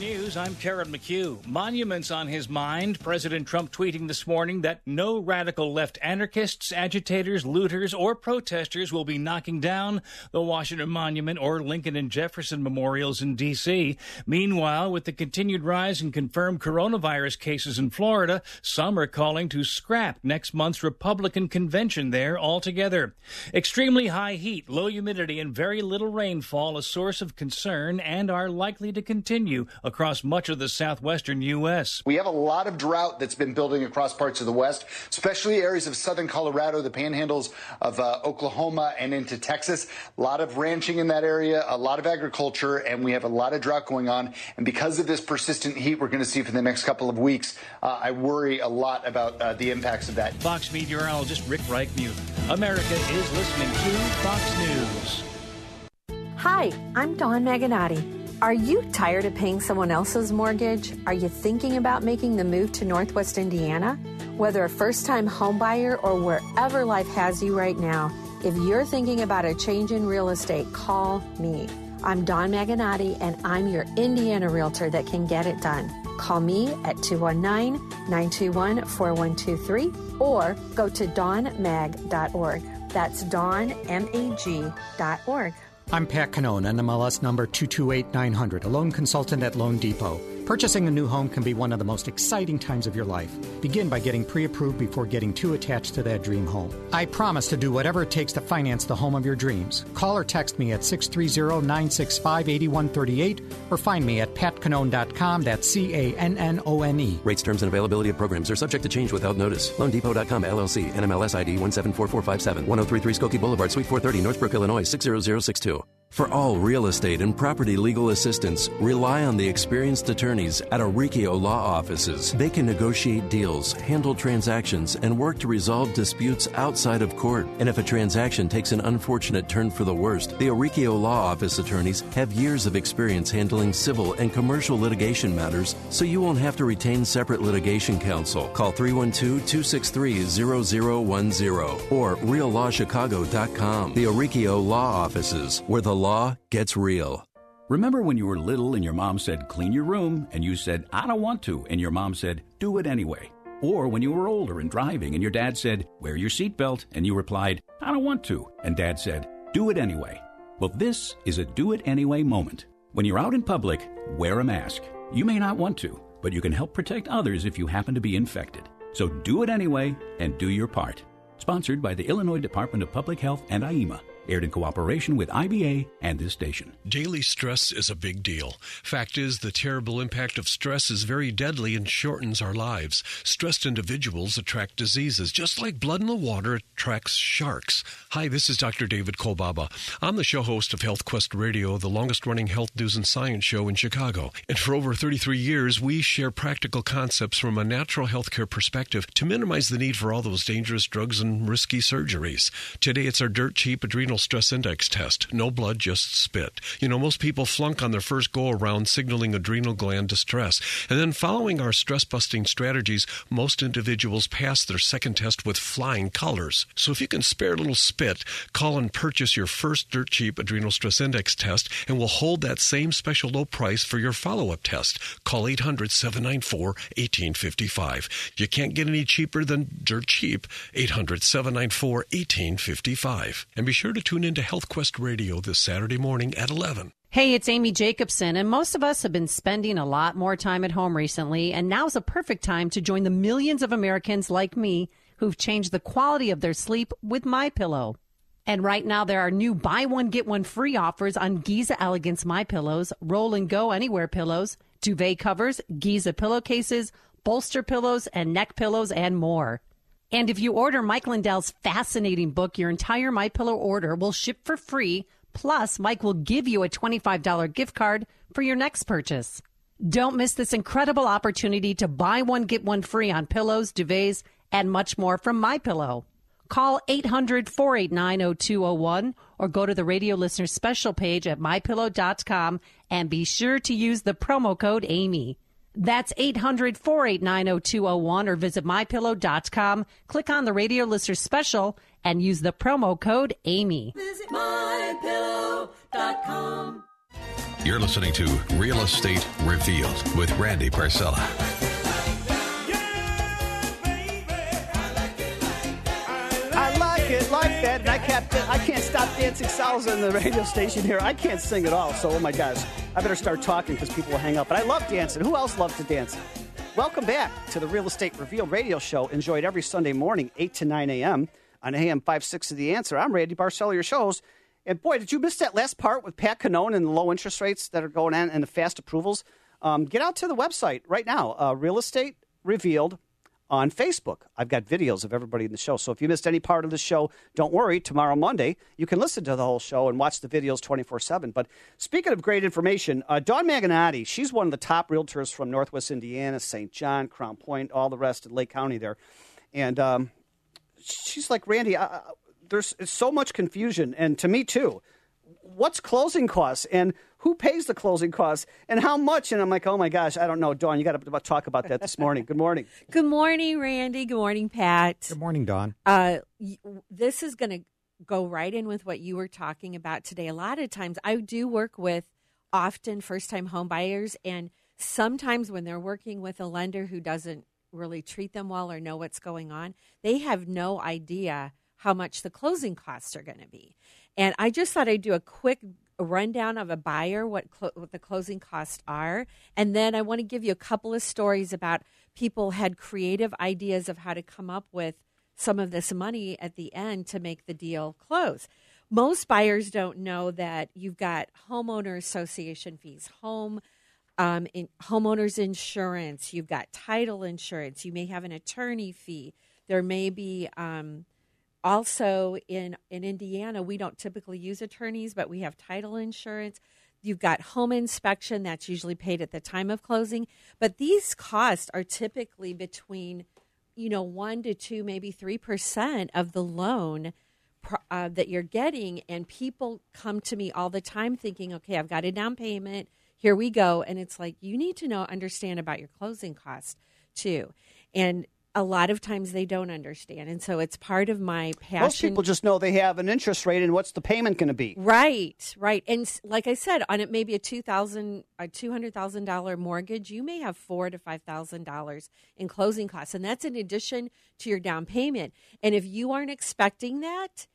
Speaker 12: News, I'm Karen McHugh. Monuments on his mind. President Trump tweeting this morning that no radical left anarchists, agitators, looters, or protesters will be knocking down the Washington Monument or Lincoln and Jefferson memorials in D.C. Meanwhile, with the continued rise in confirmed coronavirus cases in Florida, some are calling to scrap next month's Republican convention there altogether. Extremely high heat, low humidity, and very little rainfall a source of concern and are likely to continue across much of the southwestern U.S.
Speaker 13: We have a lot of drought that's been building across parts of the West, especially areas of southern Colorado, the panhandles of uh, Oklahoma, and into Texas. A lot of ranching in that area, a lot of agriculture, and we have a lot of drought going on. And because of this persistent heat we're going to see for the next couple of weeks, uh, I worry a lot about uh, the impacts of that.
Speaker 12: Fox meteorologist Rick Reichmuth. America is listening to Fox News.
Speaker 14: Hi, I'm Dawn Maganotti. Are you tired of paying someone else's mortgage? Are you thinking about making the move to Northwest Indiana? Whether a first time homebuyer or wherever life has you right now, if you're thinking about a change in real estate, call me. I'm Dawn Maganati, and I'm your Indiana realtor that can get it done. Call me at 219 921 4123 or go to dawnmag.org. That's dawnmag.org.
Speaker 4: I'm Pat Cannone, NMLS number 228900, a loan consultant at Loan Depot. Purchasing a new home can be one of the most exciting times of your life. Begin by getting pre approved before getting too attached to that dream home. I promise to do whatever it takes to finance the home of your dreams. Call or text me at 630 965 8138 or find me at patcannone.com. That's C A N N O N E.
Speaker 15: Rates, terms, and availability of programs are subject to change without notice. LoanDepot.com LLC, NMLS ID 174457, 1033 Skokie Boulevard, Suite 430, Northbrook, Illinois 60062. For all real estate and property legal assistance, rely on the experienced attorneys at Arikio Law Offices. They can negotiate deals, handle transactions, and work to resolve disputes outside of court. And if a transaction takes an unfortunate turn for the worst, the Arikio Law Office attorneys have years of experience handling civil and commercial litigation matters, so you won't have to retain separate litigation counsel. Call 312 263 0010 or reallawchicago.com. The Arikio Law Offices, where the law gets real.
Speaker 16: Remember when you were little and your mom said, clean your room, and you said, I don't want to, and your mom said, do it anyway? Or when you were older and driving and your dad said, wear your seatbelt, and you replied, I don't want to, and dad said, do it anyway? Well, this is a do it anyway moment. When you're out in public, wear a mask. You may not want to, but you can help protect others if you happen to be infected. So do it anyway and do your part. Sponsored by the Illinois Department of Public Health and IEMA aired in cooperation with IBA and this station.
Speaker 17: Daily stress is a big deal. Fact is, the terrible impact of stress is very deadly and shortens our lives. Stressed individuals attract diseases, just like blood in the water attracts sharks. Hi, this is Dr. David Kolbaba. I'm the show host of Health Quest Radio, the longest running health news and science show in Chicago. And for over 33 years, we share practical concepts from a natural healthcare perspective to minimize the need for all those dangerous drugs and risky surgeries. Today, it's our dirt cheap adrenal stress index test. No blood, just spit. You know, most people flunk on their first go around signaling adrenal gland distress. And then following our stress busting strategies, most individuals pass their second test with flying colors. So if you can spare a little spit, call and purchase your first dirt cheap adrenal stress index test and we'll hold that same special low price for your follow up test. Call 800 794 1855. You can't get any cheaper than dirt cheap. 800 794 1855. And be sure to tune into Health Quest Radio this Saturday morning at 11.
Speaker 7: Hey, it's Amy Jacobson, and most of us have been spending a lot more time at home recently, and now's a perfect time to join the millions of Americans like me who've changed the quality of their sleep with My Pillow. And right now there are new buy one get one free offers on Giza Elegance My Pillows, Roll and Go Anywhere pillows, duvet covers, Giza pillowcases, bolster pillows, and neck pillows, and more. And if you order Mike Lindell's fascinating book, your entire My Pillow order will ship for free. Plus, Mike will give you a $25 gift card for your next purchase. Don't miss this incredible opportunity to buy one get one free on pillows, duvets, and much more from My Pillow. Call 800-489-0201 or go to the radio listener special page at mypillow.com and be sure to use the promo code Amy. That's 800 489 0201 or visit mypillow.com. Click on the radio listener special and use the promo code Amy.
Speaker 18: Visit mypillow.com.
Speaker 1: You're listening to Real Estate Revealed with Randy Barcella.
Speaker 2: That, and I can't, stop dancing salsa in the radio station here. I can't sing at all, so oh my gosh, I better start talking because people will hang up. But I love dancing. Who else loves to dance? Welcome back to the Real Estate Revealed radio show. Enjoyed every Sunday morning, 8 to 9 a.m. on AM 56 of The Answer. I'm Randy Barcella, your shows. And boy, did you miss that last part with Pat Cannone and the low interest rates that are going on and the fast approvals? Um, get out to the website right now, uh, Real Estate Revealed on Facebook. I've got videos of everybody in the show. So if you missed any part of the show, don't worry. Tomorrow, Monday, you can listen to the whole show and watch the videos 24 7. But speaking of great information, uh, Dawn Maganati, she's one of the top realtors from Northwest Indiana, St. John, Crown Point, all the rest in Lake County there. And um, she's like, Randy, uh, there's so much confusion, and to me too. What's closing costs and who pays the closing costs and how much? And I'm like, oh my gosh, I don't know. Dawn, you got to talk about that this morning. Good morning.
Speaker 19: Good morning, Randy. Good morning, Pat.
Speaker 4: Good morning, Dawn.
Speaker 19: Uh, this is going to go right in with what you were talking about today. A lot of times, I do work with often first time home buyers, and sometimes when they're working with a lender who doesn't really treat them well or know what's going on, they have no idea how much the closing costs are going to be. And I just thought I'd do a quick rundown of a buyer, what, what the closing costs are. And then I want to give you a couple of stories about people had creative ideas of how to come up with some of this money at the end to make the deal close. Most buyers don't know that you've got homeowner association fees, home um, in, homeowners insurance, you've got title insurance, you may have an attorney fee. There may be um, also in in Indiana, we don't typically use attorneys, but we have title insurance. You've got home inspection that's usually paid at the time of closing, but these costs are typically between you know 1 to 2 maybe 3% of the loan uh, that you're getting. And people come to me all the time thinking okay i've got a down payment. Here we go. And it's like you need to know understand about your closing costs too. And a lot of times they don't understand. And so it's part of my passion
Speaker 2: Most people just know they have an interest rate and what's the payment going to be.
Speaker 19: right right. And like i said on it maybe a 2000 a $200000 mortgage you may have four to five thousand dollars in closing costs. And that's in addition to your down payment. And if you aren't expecting that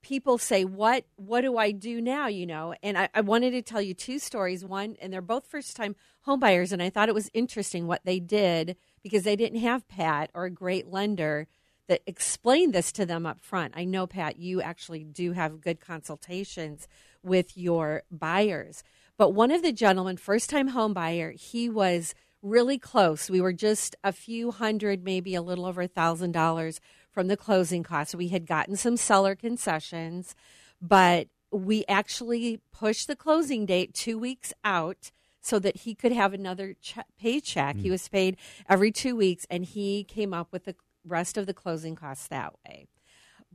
Speaker 19: people say what what do i do now? You know? And I, I wanted to tell you two stories. One and they're both first time homebuyers and i thought it was interesting what they did because they didn't have pat or a great lender that explained this to them up front. I know pat you actually do have good consultations with your buyers. But one of the gentlemen first time home buyer he was really close. We were just a few hundred maybe a little over a thousand dollars from the closing costs. We had gotten some seller concessions, but we actually pushed the closing date two weeks out so that he could have another che- paycheck. Mm. He was paid every two weeks, and he came up with the rest of the closing costs that way.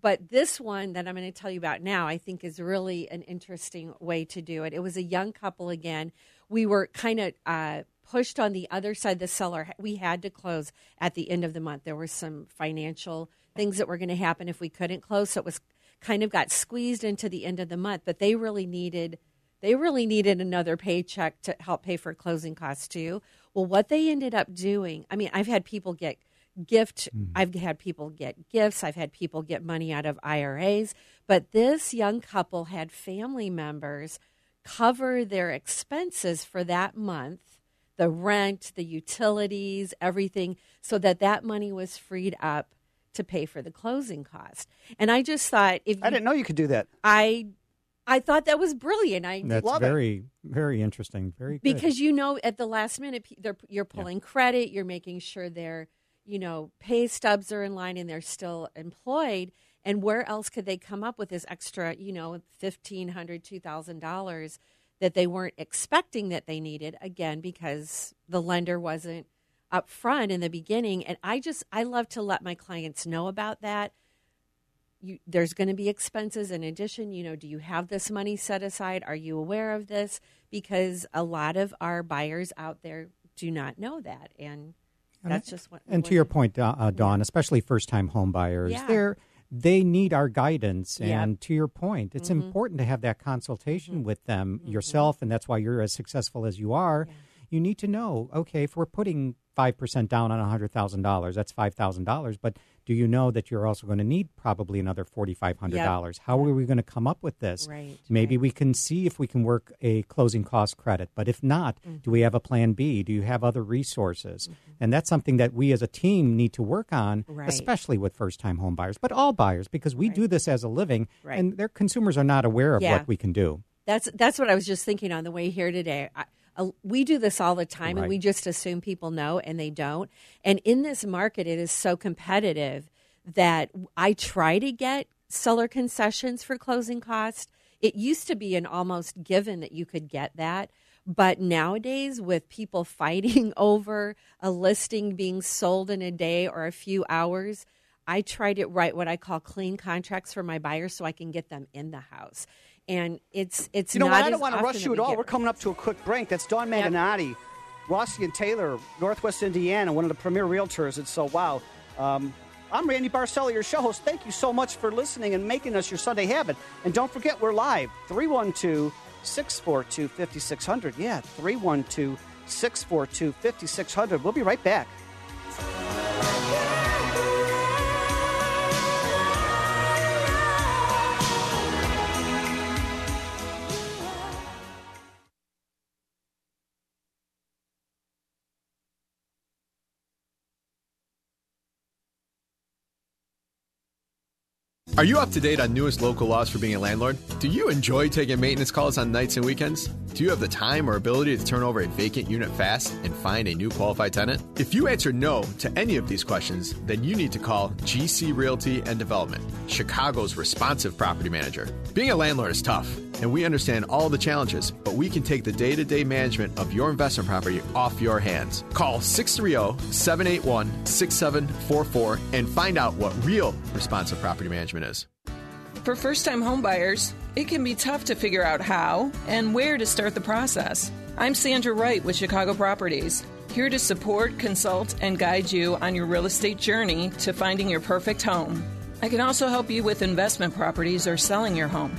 Speaker 19: But this one that I'm going to tell you about now, I think is really an interesting way to do it. It was a young couple again. We were kind of uh, pushed on the other side. The seller, we had to close at the end of the month. There were some financial things that were going to happen if we couldn't close. So it was kind of got squeezed into the end of the month, but they really needed they really needed another paycheck to help pay for closing costs too. Well, what they ended up doing, I mean, I've had people get gift mm. I've had people get gifts, I've had people get money out of IRAs, but this young couple had family members cover their expenses for that month, the rent, the utilities, everything, so that that money was freed up to pay for the closing cost. And I just thought if you,
Speaker 2: I didn't know you could do that.
Speaker 19: I I thought that was brilliant. I
Speaker 4: That's
Speaker 2: love it.
Speaker 4: very, very interesting. Very good.
Speaker 19: because you know at the last minute they're you're pulling credit you're making sure their you know pay stubs are in line and they're still employed and where else could they come up with this extra you know $1500 $2000 that they weren't expecting that they needed again because the lender wasn't up front in the beginning and i just i love to let my clients know about that you, there's going to be expenses in addition. You know, do you have this money set aside? Are you aware of this? Because a lot of our buyers out there do not know that, and that's just what.
Speaker 4: And to your point, uh, uh, Dawn, especially first-time home buyers,
Speaker 19: Yeah.
Speaker 4: they're they need our guidance. And to your point, it's
Speaker 19: Mhm.
Speaker 4: important to have that consultation
Speaker 19: Mm-hmm.
Speaker 4: with them yourself, and that's why you're as successful as you are. You need to know, okay, if we're putting five percent down on hundred thousand dollars, that's five thousand dollars. But do you know that you're also going to need probably another forty five hundred dollars? How are we going to come up with this?
Speaker 19: Right,
Speaker 4: Maybe we can see if we can work a closing cost credit. But if not,
Speaker 19: Mm-hmm.
Speaker 4: do we have a plan B? Do you have other resources? And that's something that we as a team need to work on,
Speaker 19: Right.
Speaker 4: especially with first time home buyers, but all buyers, because we do this as a living
Speaker 19: Right.
Speaker 4: and their consumers are not aware of
Speaker 19: Yeah.
Speaker 4: what we can do.
Speaker 19: That's that's what I was just thinking on the way here today. I, uh, we do this all the time, and we just assume people know, and they don't. And in this market, it is so competitive that I try to get seller concessions for closing costs. It used to be an almost given that you could get that. But nowadays, with people fighting over a listing being sold in a day or a few hours, I try to write what I call clean contracts for my buyers so I can get them in the house. And it's it's
Speaker 2: You know? I don't want to rush you at all.
Speaker 19: get-
Speaker 2: We're coming up to a quick break. That's Dawn Magnati, Rossi and Taylor, Northwest Indiana, one of the premier realtors. And so, wow. Um, I'm Randy Barcella, your show host. Thank you so much for listening and making us your Sunday habit. And don't forget, we're live 312 642 5600. Yeah, 312 642 5600. We'll be right back.
Speaker 18: Are you up to date on newest local laws for being a landlord? Do you enjoy taking maintenance calls on nights and weekends? Do you have the time or ability to turn over a vacant unit fast and find a new qualified tenant? If you answer no to any of these questions, then you need to call GC Realty and Development, Chicago's responsive property manager. Being a landlord is tough, and we understand all the challenges, but we can take the day to day management of your investment property off your hands. Call 630 781 6744 and find out what real responsive property management is.
Speaker 20: For first time homebuyers, it can be tough to figure out how and where to start the process. I'm Sandra Wright with Chicago Properties, here to support, consult, and guide you on your real estate journey to finding your perfect home. I can also help you with investment properties or selling your home.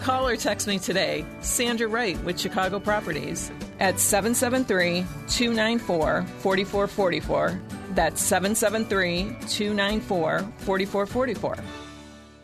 Speaker 20: Call or text me today, Sandra Wright with Chicago Properties, at 773 294 4444. That's 773 294 4444.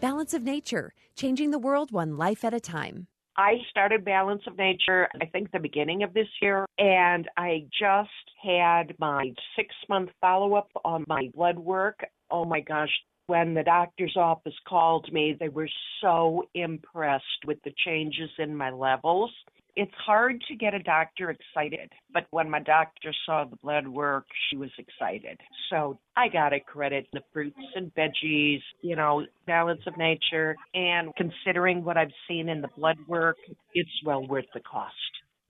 Speaker 11: Balance of Nature, changing the world one life at a time.
Speaker 21: I started Balance of Nature, I think the beginning of this year, and I just had my six month follow up on my blood work. Oh my gosh. When the doctor's office called me, they were so impressed with the changes in my levels. It's hard to get a doctor excited, but when my doctor saw the blood work, she was excited. So I got to credit the fruits and veggies, you know, balance of nature, and considering what I've seen in the blood work, it's well worth the cost.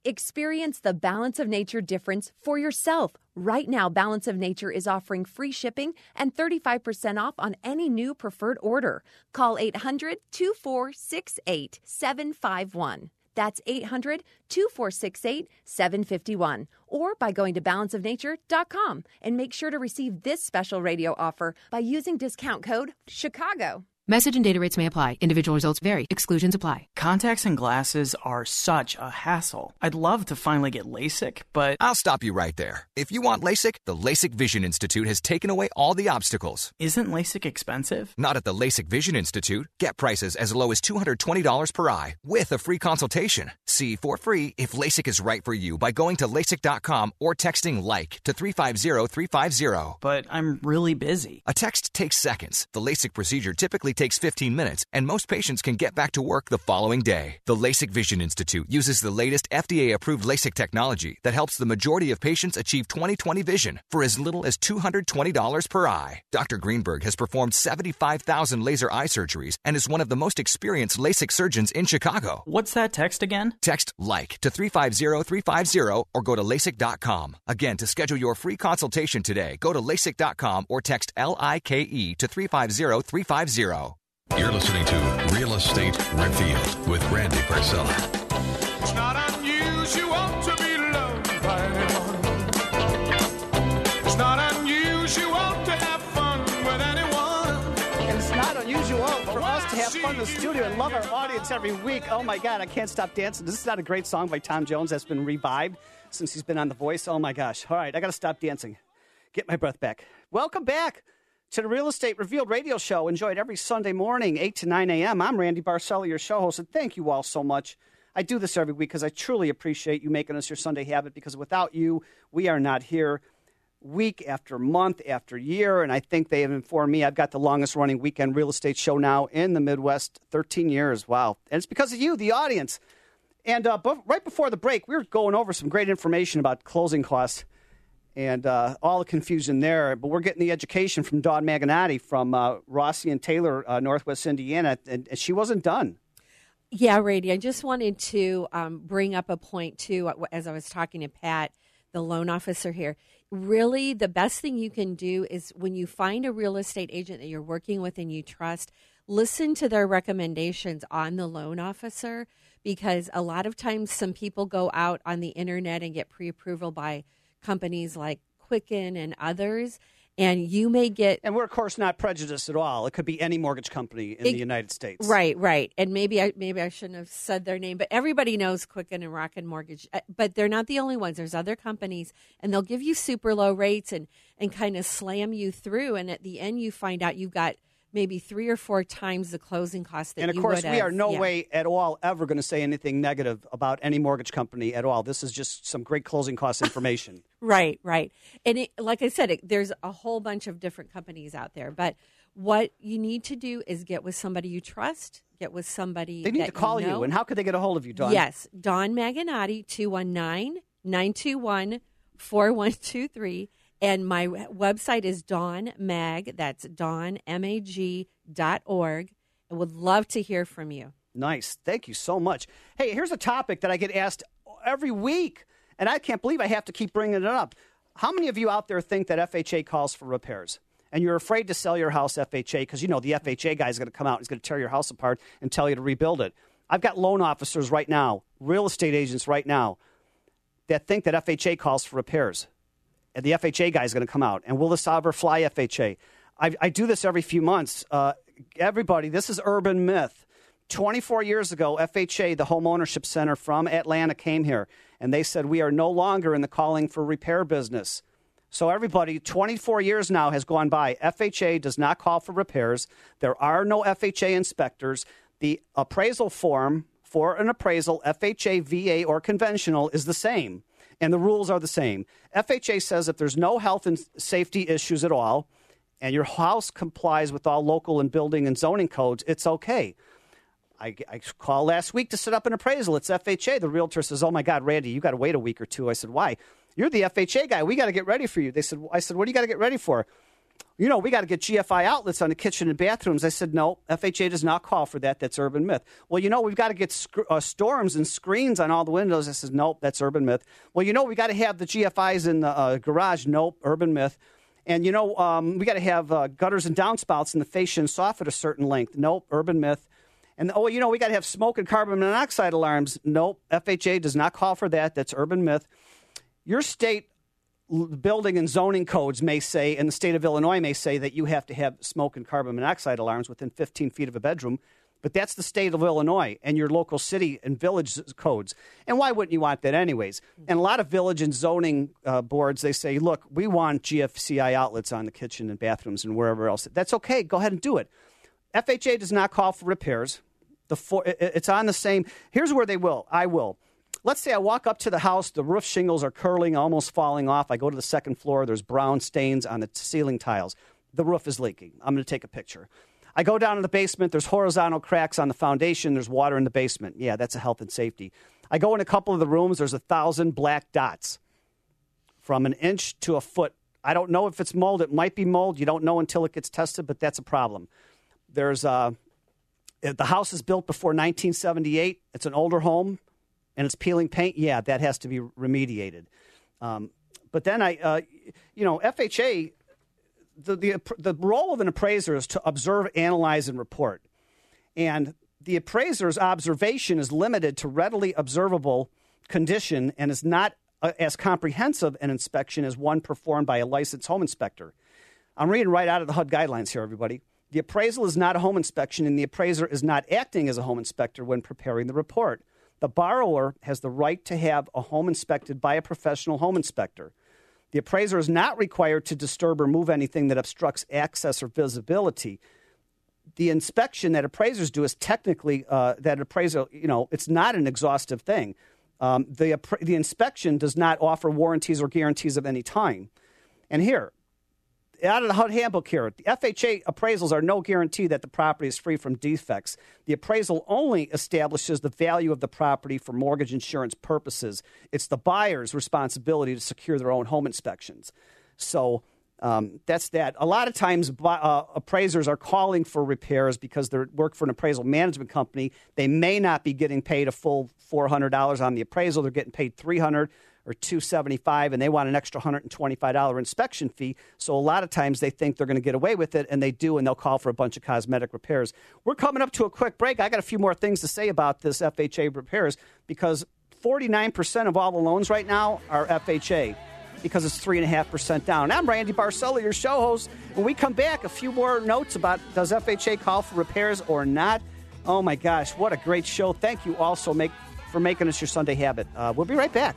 Speaker 11: Experience the Balance of Nature difference for yourself. Right now, Balance of Nature is offering free shipping and 35% off on any new preferred order. Call 800 2468 751. That's 800 2468 751. Or by going to balanceofnature.com and make sure to receive this special radio offer by using discount code CHICAGO.
Speaker 22: Message and data rates may apply. Individual results vary. Exclusions apply.
Speaker 23: Contacts and glasses are such a hassle. I'd love to finally get LASIK, but.
Speaker 24: I'll stop you right there. If you want LASIK, the LASIK Vision Institute has taken away all the obstacles.
Speaker 23: Isn't LASIK expensive?
Speaker 24: Not at the LASIK Vision Institute. Get prices as low as $220 per eye with a free consultation. See for free if LASIK is right for you by going to LASIK.com or texting LIKE to 350 350.
Speaker 23: But I'm really busy.
Speaker 24: A text takes seconds. The LASIK procedure typically takes 15 minutes, and most patients can get back to work the following day. The LASIK Vision Institute uses the latest FDA approved LASIK technology that helps the majority of patients achieve 20/20 vision for as little as $220 per eye. Dr. Greenberg has performed 75,000 laser eye surgeries and is one of the most experienced LASIK surgeons in Chicago.
Speaker 23: What's that text again?
Speaker 24: Text LIKE to 350 350 or go to LASIK.com. Again, to schedule your free consultation today, go to LASIK.com or text L I K E to 350 350.
Speaker 1: You're listening to Real Estate Revealed with Randy Barcella.
Speaker 25: It's not unusual to be loved by anyone. It's not unusual to have fun with anyone.
Speaker 2: And it's not unusual for us to have fun in the studio and love our audience every week. Oh my God, I can't stop dancing. This is not a great song by Tom Jones that's been revived since he's been on The Voice. Oh my gosh. All right, I got to stop dancing. Get my breath back. Welcome back to the Real Estate Revealed radio show. Enjoyed every Sunday morning, 8 to 9 a.m. I'm Randy Barcella, your show host, and thank you all so much. I do this every week because I truly appreciate you making us your Sunday habit because without you, we are not here week after month after year. And I think they have informed me I've got the longest running weekend real estate show now in the Midwest 13 years. Wow. And it's because of you, the audience. And uh, right before the break, we were going over some great information about closing costs and uh, all the confusion there. But we're getting the education from Dawn Maganati from uh, Rossi and Taylor, uh, Northwest Indiana, and, and, she wasn't done.
Speaker 19: Yeah, Randy, I just wanted to um, bring up a point too, as I was talking to Pat, the loan officer here. Really, the best thing you can do is when you find a real estate agent that you're working with and you trust, listen to their recommendations on the loan officer because a lot of times some people go out on the internet and get pre approval by companies like Quicken and others. And you may get.
Speaker 2: And we're, of course, not prejudiced at all. It could be any mortgage company in it, the United States.
Speaker 19: Right, right. And maybe I, maybe I shouldn't have said their name, but everybody knows Quicken and Rocket Mortgage. Uh, but they're not the only ones. There's other companies, and they'll give you super low rates and, and kind of slam you through. And at the end, you find out you've got maybe three or four times the closing cost that you
Speaker 2: and of
Speaker 19: you
Speaker 2: course we are no
Speaker 19: Yeah.
Speaker 2: way at all ever going to say anything negative about any mortgage company at all this is just some great closing cost information
Speaker 19: Right, right. And it, like I said, it, there's a whole bunch of different companies out there. But what you need to do is get with somebody you trust, get with somebody
Speaker 2: they need to call you,
Speaker 19: know.
Speaker 2: and how could they get a hold of you Dawn
Speaker 19: Yes, Dawn Maganati, 219 921 4123. And my website is Dawn Mag. That's Dawn, M A G dot org. I would love to hear from you.
Speaker 2: Nice. Thank you so much. Hey, here's a topic that I get asked every week, and I can't believe I have to keep bringing it up. How many of you out there think that FHA calls for repairs? And you're afraid to sell your house FHA because you know the FHA guy is going to come out, he's going to tear your house apart and tell you to rebuild it. I've got loan officers right now, real estate agents right now, that think that FHA calls for repairs. And the FHA guy is going to come out. And will the ever fly FHA? I, I do this every few months. Uh, everybody, this is urban myth. 24 years ago, FHA, the Home Ownership Center from Atlanta, came here and they said, We are no longer in the calling for repair business. So, everybody, 24 years now has gone by. FHA does not call for repairs. There are no FHA inspectors. The appraisal form for an appraisal, FHA, VA, or conventional, is the same, and the rules are the same. FHA says if there's no health and safety issues at all, and your house complies with all local and building and zoning codes, it's okay. I, I called last week to set up an appraisal. It's FHA. The realtor says, "Oh my God, Randy, you got to wait a week or two. I said, "Why? You're the FHA guy. We got to get ready for you." They said, "I said, what do you got to get ready for?" You know, we got to get GFI outlets on the kitchen and bathrooms. I said, no, FHA does not call for that. That's urban myth. Well, you know, we've got to get sc- uh, storms and screens on all the windows. I said, nope, that's urban myth. Well, you know, we got to have the GFIs in the uh, garage. Nope, urban myth. And you know, um, we got to have uh, gutters and downspouts in the fascia and soffit a certain length. Nope, urban myth. And oh, you know, we got to have smoke and carbon monoxide alarms. Nope, FHA does not call for that. That's urban myth. Your state building and zoning codes may say, and the state of Illinois may say that you have to have smoke and carbon monoxide alarms within 15 feet of a bedroom. But that's the state of Illinois and your local city and village codes. And why wouldn't you want that, anyways? And a lot of village and zoning uh, boards, they say, look, we want GFCI outlets on the kitchen and bathrooms and wherever else. That's okay. Go ahead and do it. FHA does not call for repairs. The for, it's on the same. Here's where they will. I will. Let's say I walk up to the house, the roof shingles are curling, almost falling off. I go to the second floor, there's brown stains on the ceiling tiles. The roof is leaking. I'm going to take a picture. I go down to the basement, there's horizontal cracks on the foundation, there's water in the basement. Yeah, that's a health and safety. I go in a couple of the rooms, there's a thousand black dots from an inch to a foot. I don't know if it's mold. It might be mold. You don't know until it gets tested, but that's a problem. There's uh, the house is built before 1978. It's an older home, and it's peeling paint. Yeah, that has to be remediated. Um, but then I, uh, you know, FHA, the, the the role of an appraiser is to observe, analyze, and report, and the appraiser's observation is limited to readily observable condition and is not uh, as comprehensive an inspection as one performed by a licensed home inspector. I'm reading right out of the HUD guidelines here, everybody. The appraisal is not a home inspection, and the appraiser is not acting as a home inspector when preparing the report. The borrower has the right to have a home inspected by a professional home inspector. The appraiser is not required to disturb or move anything that obstructs access or visibility. The inspection that appraisers do is technically uh, that appraisal, you know, it's not an exhaustive thing. Um, the, the inspection does not offer warranties or guarantees of any time. And here, out of the handbook here, the FHA appraisals are no guarantee that the property is free from defects. The appraisal only establishes the value of the property for mortgage insurance purposes. It's the buyer's responsibility to secure their own home inspections. So um, that's that. A lot of times, uh, appraisers are calling for repairs because they work for an appraisal management company. They may not be getting paid a full four hundred dollars on the appraisal. They're getting paid three hundred or 275 and they want an extra $125 inspection fee. So a lot of times they think they're going to get away with it and they do and they'll call for a bunch of cosmetic repairs. We're coming up to a quick break. I got a few more things to say about this fha repairs because 49% of all the loans right now are fha because it's 3.5% down. I'm randy barcella your show host. When we come back a few more notes about does fha call for repairs or not? Oh my gosh what a great show. Thank you also make for making us your sunday habit. Uh, we'll be right back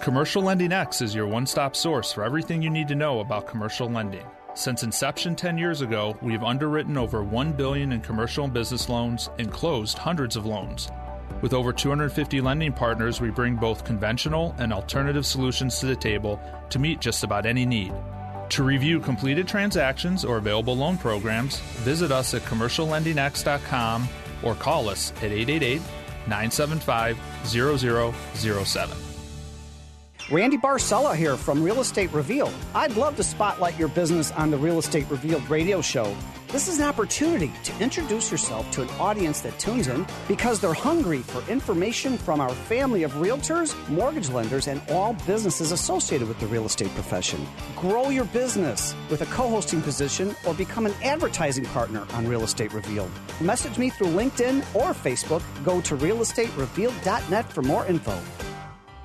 Speaker 26: Commercial Lending X is your one stop source for everything you need to know about commercial lending. Since inception 10 years ago, we have underwritten over 1 billion in commercial and business loans and closed hundreds of loans. With over 250 lending partners, we bring both conventional and alternative solutions to the table to meet just about any need. To review completed transactions or available loan programs, visit us at commerciallendingx.com or call us at 888 975 0007.
Speaker 2: Randy Barcella here from Real Estate Revealed. I'd love to spotlight your business on the Real Estate Revealed radio show. This is an opportunity to introduce yourself to an audience that tunes in because they're hungry for information from our family of realtors, mortgage lenders, and all businesses associated with the real estate profession. Grow your business with a co hosting position or become an advertising partner on Real Estate Revealed. Message me through LinkedIn or Facebook. Go to realestaterevealed.net for more info.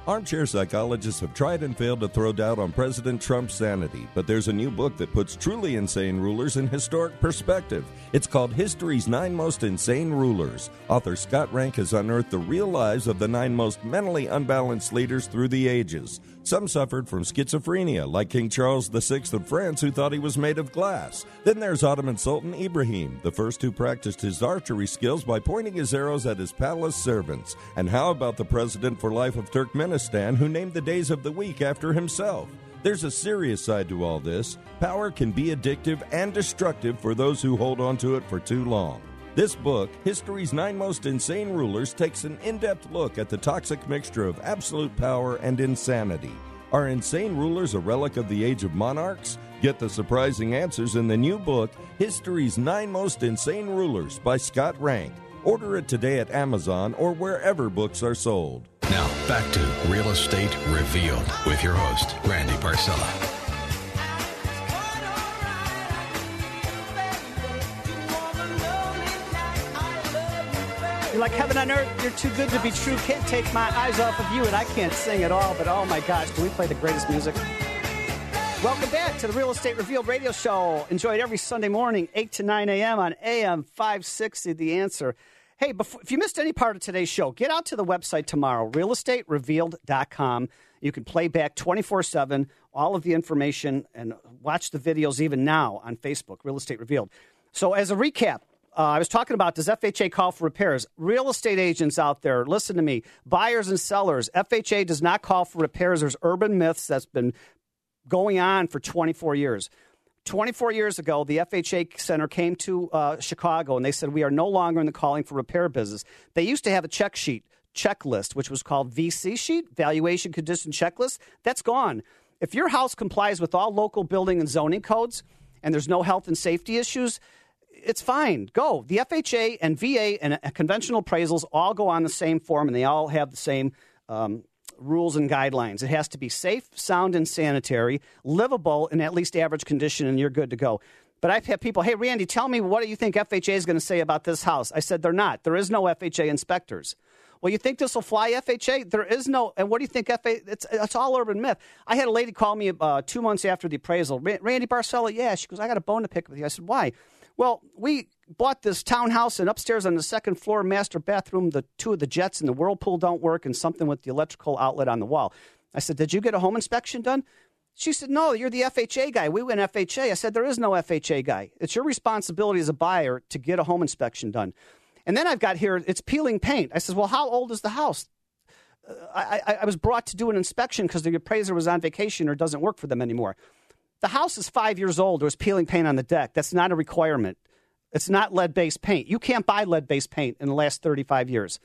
Speaker 27: Armchair psychologists have tried and failed to throw doubt on President Trump's sanity, but there's a new book that puts truly insane rulers in historic perspective. It's called History's Nine Most Insane Rulers. Author Scott Rank has unearthed the real lives of the nine most mentally unbalanced leaders through the ages. Some suffered from schizophrenia, like King Charles VI of France, who thought he was made of glass. Then there's Ottoman Sultan Ibrahim, the first who practiced his archery skills by pointing his arrows at his palace servants. And how about the president for life of Turkmenistan, who named the days of the week after himself? There's a serious side to all this. Power can be addictive and destructive for those who hold on to it for too long. This book, History's Nine Most Insane Rulers, takes an in depth look at the toxic mixture of absolute power and insanity. Are insane rulers a relic of the age of monarchs? Get the surprising answers in the new book, History's Nine Most Insane Rulers by Scott Rank. Order it today at Amazon or wherever books are sold.
Speaker 1: Now, back to Real Estate Revealed with your host, Randy Barcella.
Speaker 2: Like heaven on earth. You're too good to be true. Can't take my eyes off of you, and I can't sing at all. But oh my gosh, do we play the greatest music? Welcome back to the Real Estate Revealed radio show. Enjoy it every Sunday morning, 8 to 9 a.m. on AM 560. The answer. Hey, before, if you missed any part of today's show, get out to the website tomorrow, realestaterevealed.com. You can play back 24 7 all of the information and watch the videos even now on Facebook, Real Estate Revealed. So, as a recap, uh, I was talking about does FHA call for repairs? Real estate agents out there, listen to me. Buyers and sellers, FHA does not call for repairs. There's urban myths that's been going on for 24 years. 24 years ago, the FHA Center came to uh, Chicago and they said, We are no longer in the calling for repair business. They used to have a check sheet, checklist, which was called VC sheet, valuation condition checklist. That's gone. If your house complies with all local building and zoning codes and there's no health and safety issues, it's fine. Go. The FHA and VA and uh, conventional appraisals all go on the same form and they all have the same um, rules and guidelines. It has to be safe, sound, and sanitary, livable in at least average condition, and you're good to go. But I've had people, hey, Randy, tell me what do you think FHA is going to say about this house? I said, they're not. There is no FHA inspectors. Well, you think this will fly FHA? There is no. And what do you think FHA? It's, it's all urban myth. I had a lady call me uh, two months after the appraisal. Randy Barcella, yeah. She goes, I got a bone to pick with you. I said, why? Well, we bought this townhouse, and upstairs on the second floor, master bathroom, the two of the jets and the whirlpool don't work, and something with the electrical outlet on the wall. I said, Did you get a home inspection done? She said, No, you're the FHA guy. We went FHA. I said, There is no FHA guy. It's your responsibility as a buyer to get a home inspection done. And then I've got here, it's peeling paint. I said, Well, how old is the house? Uh, I, I, I was brought to do an inspection because the appraiser was on vacation or doesn't work for them anymore. The house is five years old. There's peeling paint on the deck. That's not a requirement. It's not lead based paint. You can't buy lead based paint in the last 35 years.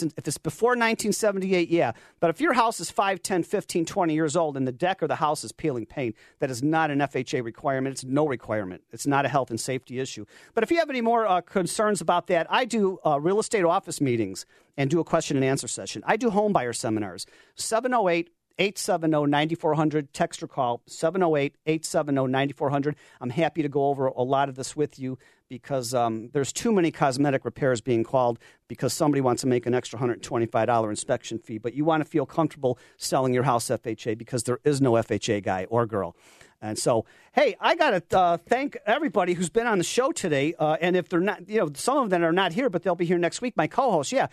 Speaker 2: If it's before 1978, yeah. But if your house is 5, 10, 15, 20 years old and the deck or the house is peeling paint, that is not an FHA requirement. It's no requirement. It's not a health and safety issue. But if you have any more uh, concerns about that, I do uh, real estate office meetings and do a question and answer session. I do home buyer seminars. 708 870 9400. Text or call 708 870 9400. I'm happy to go over a lot of this with you because um, there's too many cosmetic repairs being called because somebody wants to make an extra $125 inspection fee. But you want to feel comfortable selling your house FHA because there is no FHA guy or girl. And so, hey, I got to uh, thank everybody who's been on the show today. Uh, and if they're not, you know, some of them are not here, but they'll be here next week. My co host, yeah.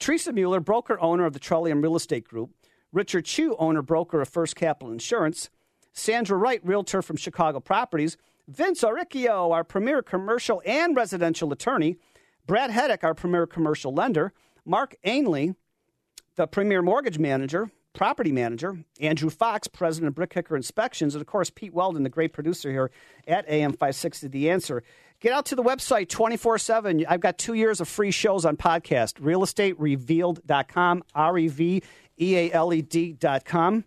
Speaker 2: Teresa Mueller, broker owner of the Trillium Real Estate Group. Richard Chu, owner broker of First Capital Insurance, Sandra Wright, realtor from Chicago Properties, Vince Auricchio, our premier commercial and residential attorney, Brad Hedrick, our premier commercial lender, Mark Ainley, the premier mortgage manager, property manager, Andrew Fox, president of Brick Brickhicker Inspections, and of course, Pete Weldon, the great producer here at AM 560 The Answer. Get out to the website 24 7. I've got two years of free shows on podcast, realestaterevealed.com, R E V E A L E D dot com.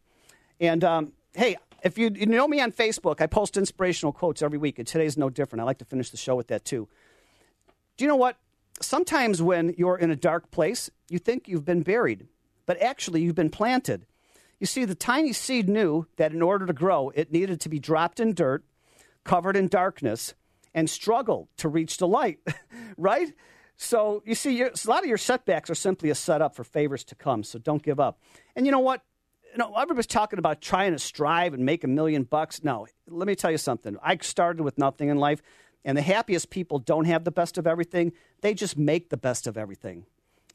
Speaker 2: And um, hey, if you, you know me on Facebook, I post inspirational quotes every week, and today's no different. I like to finish the show with that too. Do you know what? Sometimes when you're in a dark place, you think you've been buried, but actually you've been planted. You see, the tiny seed knew that in order to grow, it needed to be dropped in dirt, covered in darkness, and struggled to reach the light, right? So you see, a lot of your setbacks are simply a setup for favors to come. So don't give up. And you know what? You know, everybody's talking about trying to strive and make a million bucks. No, let me tell you something. I started with nothing in life, and the happiest people don't have the best of everything. They just make the best of everything.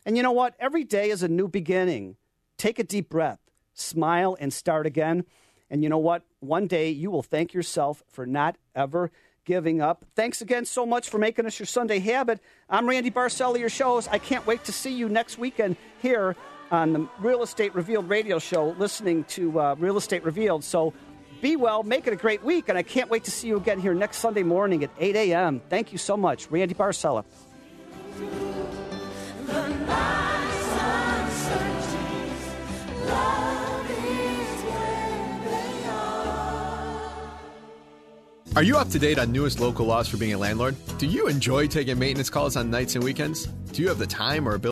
Speaker 2: And you know what? Every day is a new beginning. Take a deep breath, smile, and start again. And you know what? One day you will thank yourself for not ever giving up. Thanks again so much for making us your Sunday habit. I'm Randy Barcella, your shows. I can't wait to see you next weekend here on the Real Estate Revealed radio show, listening to uh, Real Estate Revealed. So be well, make it a great week, and I can't wait to see you again here next Sunday morning at 8 a.m. Thank you so much. Randy Barcella.
Speaker 18: Are you up to date on newest local laws for being a landlord? Do you enjoy taking maintenance calls on nights and weekends? Do you have the time or ability?